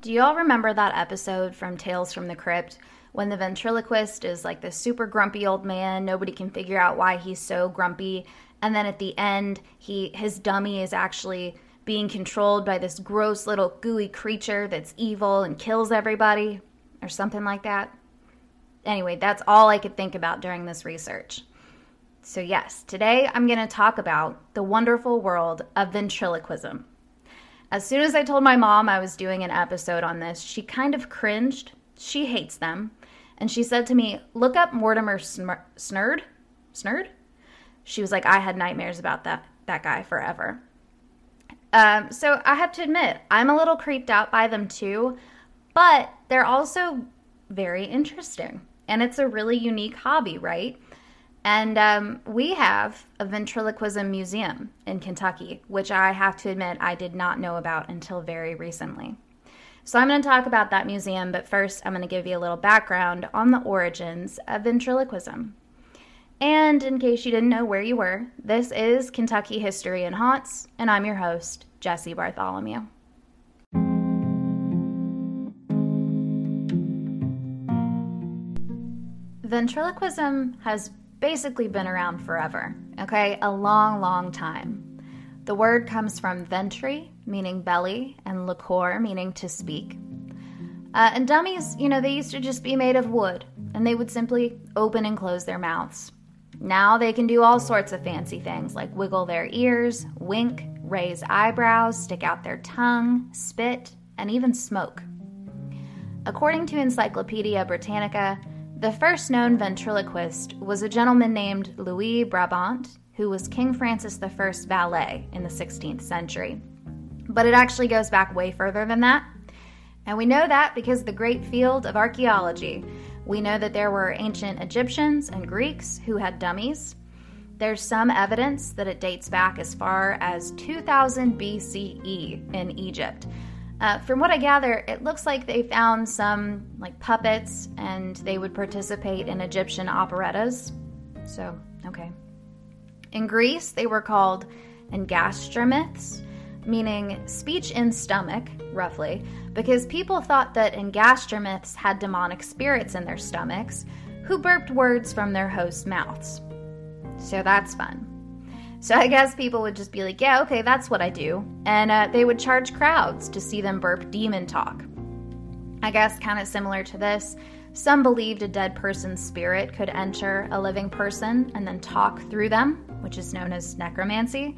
Do you all remember that episode from Tales from the Crypt when the ventriloquist is like this super grumpy old man? Nobody can figure out why he's so grumpy. And then at the end, he his dummy is actually being controlled by this gross little gooey creature that's evil and kills everybody or something like that. Anyway, that's all I could think about during this research. So, yes, today I'm going to talk about the wonderful world of ventriloquism. As soon as I told my mom I was doing an episode on this, she kind of cringed. She hates them. And she said to me, Look up Mortimer Snerd. Snerd? She was like, I had nightmares about that, that guy forever. Um, so I have to admit, I'm a little creeped out by them too, but they're also very interesting. And it's a really unique hobby, right? And um, we have a ventriloquism museum in Kentucky, which I have to admit I did not know about until very recently. So I'm going to talk about that museum, but first I'm going to give you a little background on the origins of ventriloquism. And in case you didn't know where you were, this is Kentucky History and Haunts, and I'm your host, Jesse Bartholomew. Ventriloquism has basically been around forever, okay? A long, long time. The word comes from ventri, meaning belly, and liquor, meaning to speak. Uh, and dummies, you know, they used to just be made of wood, and they would simply open and close their mouths. Now they can do all sorts of fancy things like wiggle their ears, wink, raise eyebrows, stick out their tongue, spit, and even smoke. According to Encyclopedia Britannica, the first known ventriloquist was a gentleman named Louis Brabant, who was King Francis I's valet in the 16th century. But it actually goes back way further than that. And we know that because the great field of archaeology. We know that there were ancient Egyptians and Greeks who had dummies. There's some evidence that it dates back as far as 2000 BCE in Egypt, uh, from what I gather, it looks like they found some like puppets and they would participate in Egyptian operettas. So, okay. In Greece, they were called engastrimyths, meaning speech in stomach, roughly, because people thought that engastrimyths had demonic spirits in their stomachs who burped words from their host's mouths. So that's fun. So I guess people would just be like, yeah, okay, that's what I do. And uh, they would charge crowds to see them burp demon talk. I guess kind of similar to this. Some believed a dead person's spirit could enter a living person and then talk through them, which is known as necromancy.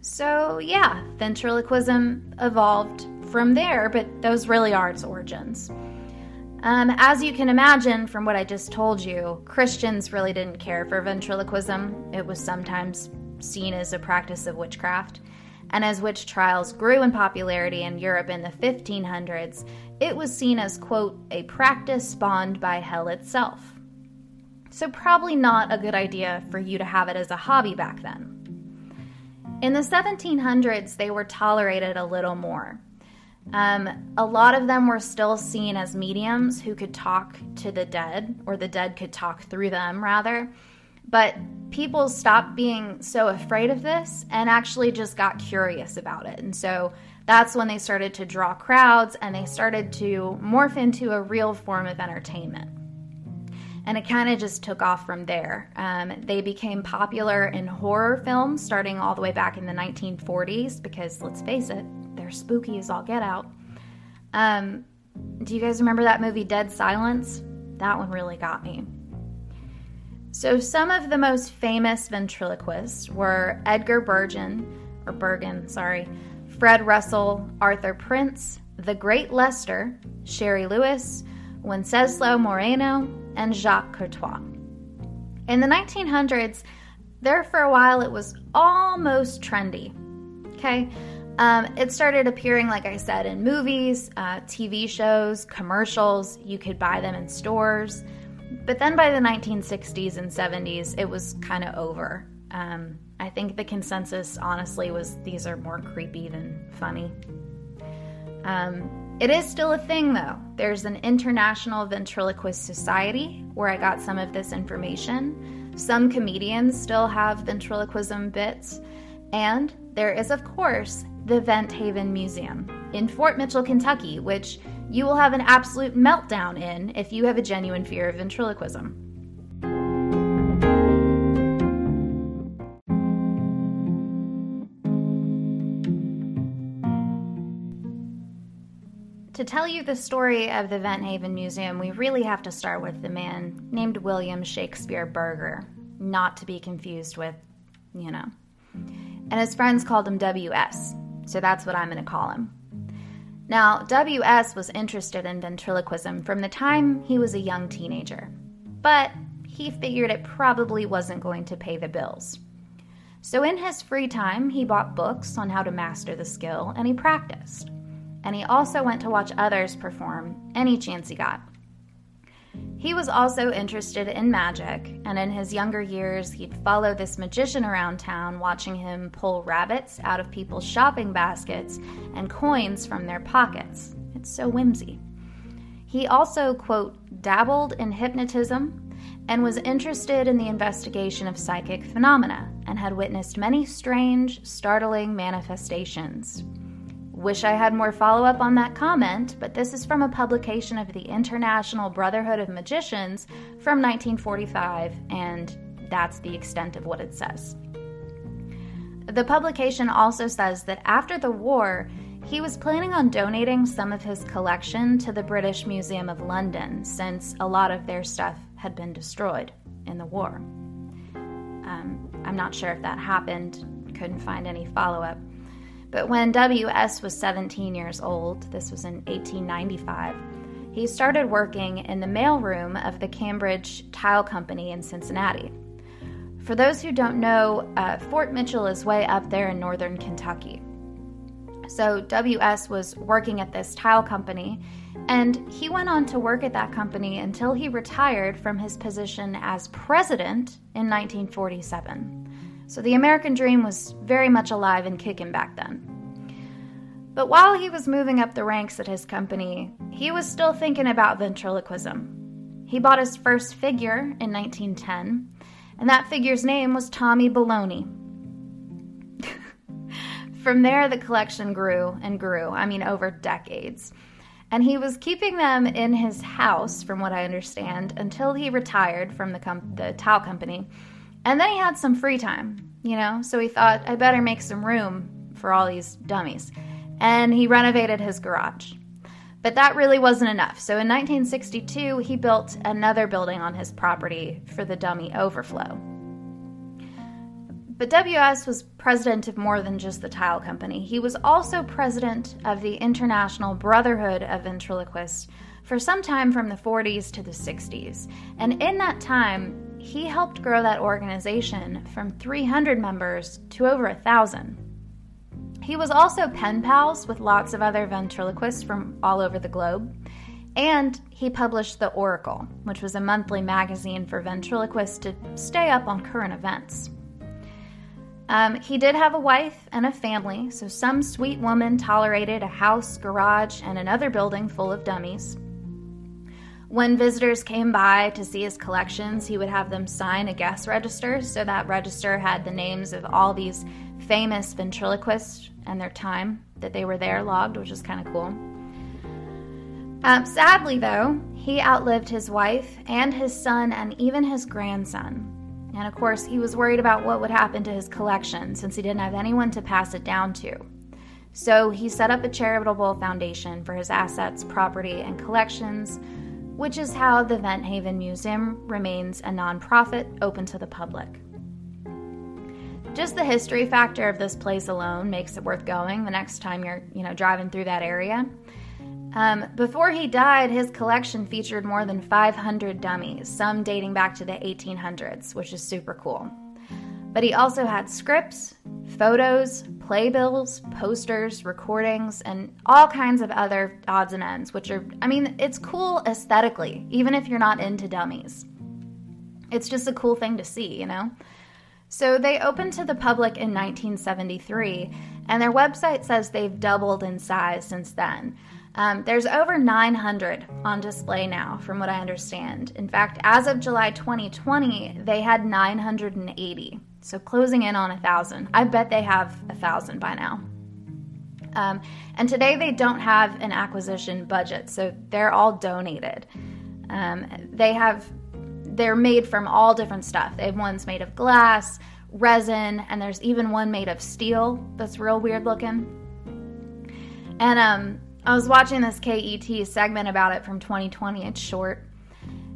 So, yeah, ventriloquism evolved from there, but those really are its origins. Um, as you can imagine from what I just told you, Christians really didn't care for ventriloquism. It was sometimes seen as a practice of witchcraft. And as witch trials grew in popularity in Europe in the 1500s, it was seen as, quote, a practice spawned by hell itself. So, probably not a good idea for you to have it as a hobby back then. In the 1700s, they were tolerated a little more. Um, a lot of them were still seen as mediums who could talk to the dead, or the dead could talk through them, rather. But people stopped being so afraid of this and actually just got curious about it. And so that's when they started to draw crowds and they started to morph into a real form of entertainment. And it kind of just took off from there. Um, they became popular in horror films starting all the way back in the 1940s because, let's face it, they're spooky as all get out. Um, do you guys remember that movie Dead Silence? That one really got me. So, some of the most famous ventriloquists were Edgar Bergen, or Bergen, sorry, Fred Russell, Arthur Prince, the Great Lester, Shari Lewis, Wenceslao Moreno, and Jacques Courtois. In the 1900s, there for a while it was almost trendy. Okay, um, it started appearing, like I said, in movies, uh, TV shows, commercials. You could buy them in stores. But then by the 1960s and 70s, it was kind of over. Um, I think the consensus, honestly, was these are more creepy than funny. Um, it is still a thing, though. There's an International Ventriloquist Society where I got some of this information. Some comedians still have ventriloquism bits. And there is, of course, the Vent Haven Museum in Fort Mitchell, Kentucky, which you will have an absolute meltdown in if you have a genuine fear of ventriloquism. To tell you the story of the Vent Haven Museum, we really have to start with the man named William Shakespeare Berger, not to be confused with, you know. And his friends called him WS, so that's what I'm going to call him. Now, W.S. was interested in ventriloquism from the time he was a young teenager, but he figured it probably wasn't going to pay the bills. So, in his free time, he bought books on how to master the skill and he practiced. And he also went to watch others perform any chance he got. He was also interested in magic, and in his younger years, he'd follow this magician around town, watching him pull rabbits out of people's shopping baskets and coins from their pockets. It's so whimsy. He also, quote, dabbled in hypnotism and was interested in the investigation of psychic phenomena and had witnessed many strange, startling manifestations. Wish I had more follow up on that comment, but this is from a publication of the International Brotherhood of Magicians from 1945, and that's the extent of what it says. The publication also says that after the war, he was planning on donating some of his collection to the British Museum of London since a lot of their stuff had been destroyed in the war. Um, I'm not sure if that happened, couldn't find any follow up. But when W.S. was 17 years old, this was in 1895, he started working in the mailroom of the Cambridge Tile Company in Cincinnati. For those who don't know, uh, Fort Mitchell is way up there in northern Kentucky. So W.S. was working at this tile company, and he went on to work at that company until he retired from his position as president in 1947. So the American dream was very much alive and kicking back then. But while he was moving up the ranks at his company, he was still thinking about ventriloquism. He bought his first figure in 1910, and that figure's name was Tommy Baloney. From there, the collection grew and grew, I mean, over decades. And he was keeping them in his house, from what I understand, until he retired from the, com- the towel company and then he had some free time, you know, so he thought, I better make some room for all these dummies. And he renovated his garage. But that really wasn't enough. So in 1962, he built another building on his property for the dummy overflow. But WS was president of more than just the tile company. He was also president of the International Brotherhood of Ventriloquists for some time from the 40s to the 60s. And in that time, he helped grow that organization from 300 members to over a thousand. He was also pen pals with lots of other ventriloquists from all over the globe, and he published The Oracle, which was a monthly magazine for ventriloquists to stay up on current events. Um, he did have a wife and a family, so some sweet woman tolerated a house, garage, and another building full of dummies. When visitors came by to see his collections, he would have them sign a guest register. So that register had the names of all these famous ventriloquists and their time that they were there logged, which is kind of cool. Um, sadly, though, he outlived his wife and his son and even his grandson. And of course, he was worried about what would happen to his collection since he didn't have anyone to pass it down to. So he set up a charitable foundation for his assets, property, and collections which is how the Vent Haven Museum remains a nonprofit open to the public. Just the history factor of this place alone makes it worth going the next time you're, you know, driving through that area. Um, before he died, his collection featured more than 500 dummies, some dating back to the 1800s, which is super cool. But he also had scripts, photos, playbills, posters, recordings, and all kinds of other odds and ends, which are, I mean, it's cool aesthetically, even if you're not into dummies. It's just a cool thing to see, you know? So they opened to the public in 1973, and their website says they've doubled in size since then. Um, there's over 900 on display now, from what I understand. In fact, as of July 2020, they had 980. So closing in on a thousand. I bet they have a thousand by now. Um, and today they don't have an acquisition budget, so they're all donated. Um, they have they're made from all different stuff. They have ones made of glass, resin, and there's even one made of steel that's real weird looking. And um, I was watching this KET segment about it from 2020. It's short.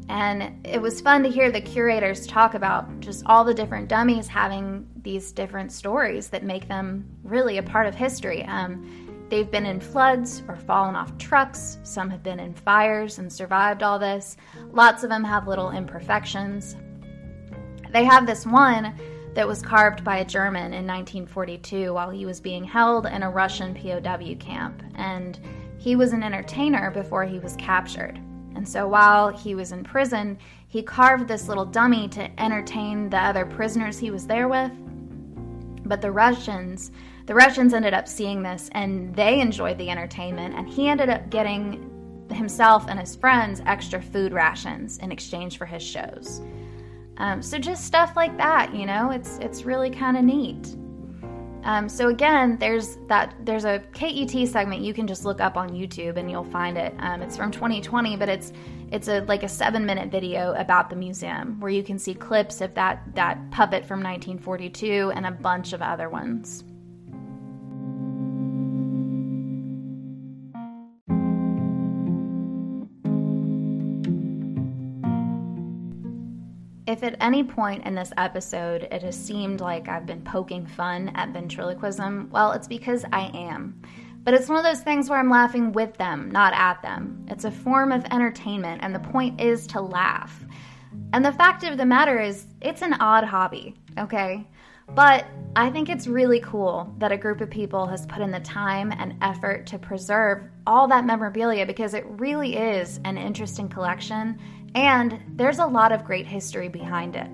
And it was fun to hear the curators talk about just all the different dummies having these different stories that make them really a part of history. Um, they've been in floods or fallen off trucks. Some have been in fires and survived all this. Lots of them have little imperfections. They have this one that was carved by a German in 1942 while he was being held in a Russian POW camp. And he was an entertainer before he was captured. And so while he was in prison, he carved this little dummy to entertain the other prisoners he was there with. But the Russians, the Russians ended up seeing this and they enjoyed the entertainment and he ended up getting himself and his friends extra food rations in exchange for his shows. Um, so just stuff like that, you know, it's it's really kind of neat. Um, so again, there's that there's a KET segment you can just look up on YouTube and you'll find it. Um, it's from 2020, but it's it's a like a seven minute video about the museum where you can see clips of that that puppet from 1942 and a bunch of other ones. If at any point in this episode it has seemed like I've been poking fun at ventriloquism, well, it's because I am. But it's one of those things where I'm laughing with them, not at them. It's a form of entertainment, and the point is to laugh. And the fact of the matter is, it's an odd hobby, okay? But I think it's really cool that a group of people has put in the time and effort to preserve all that memorabilia because it really is an interesting collection and there's a lot of great history behind it.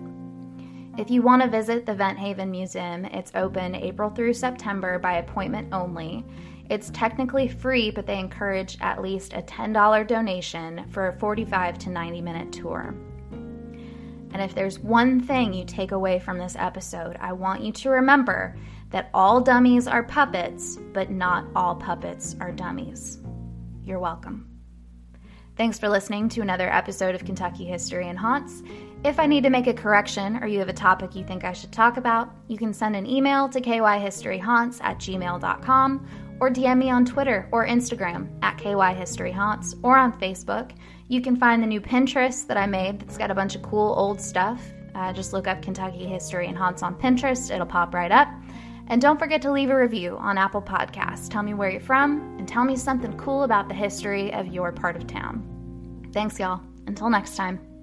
If you want to visit the Vent Haven Museum, it's open April through September by appointment only. It's technically free, but they encourage at least a $10 donation for a 45 to 90 minute tour. And if there's one thing you take away from this episode, I want you to remember that all dummies are puppets, but not all puppets are dummies. You're welcome. Thanks for listening to another episode of Kentucky History and Haunts. If I need to make a correction or you have a topic you think I should talk about, you can send an email to kyhistoryhaunts at gmail.com or DM me on Twitter or Instagram at kyhistoryhaunts or on Facebook. You can find the new Pinterest that I made that's got a bunch of cool old stuff. Uh, just look up Kentucky History and Haunts on Pinterest, it'll pop right up. And don't forget to leave a review on Apple Podcasts. Tell me where you're from and tell me something cool about the history of your part of town. Thanks, y'all. Until next time.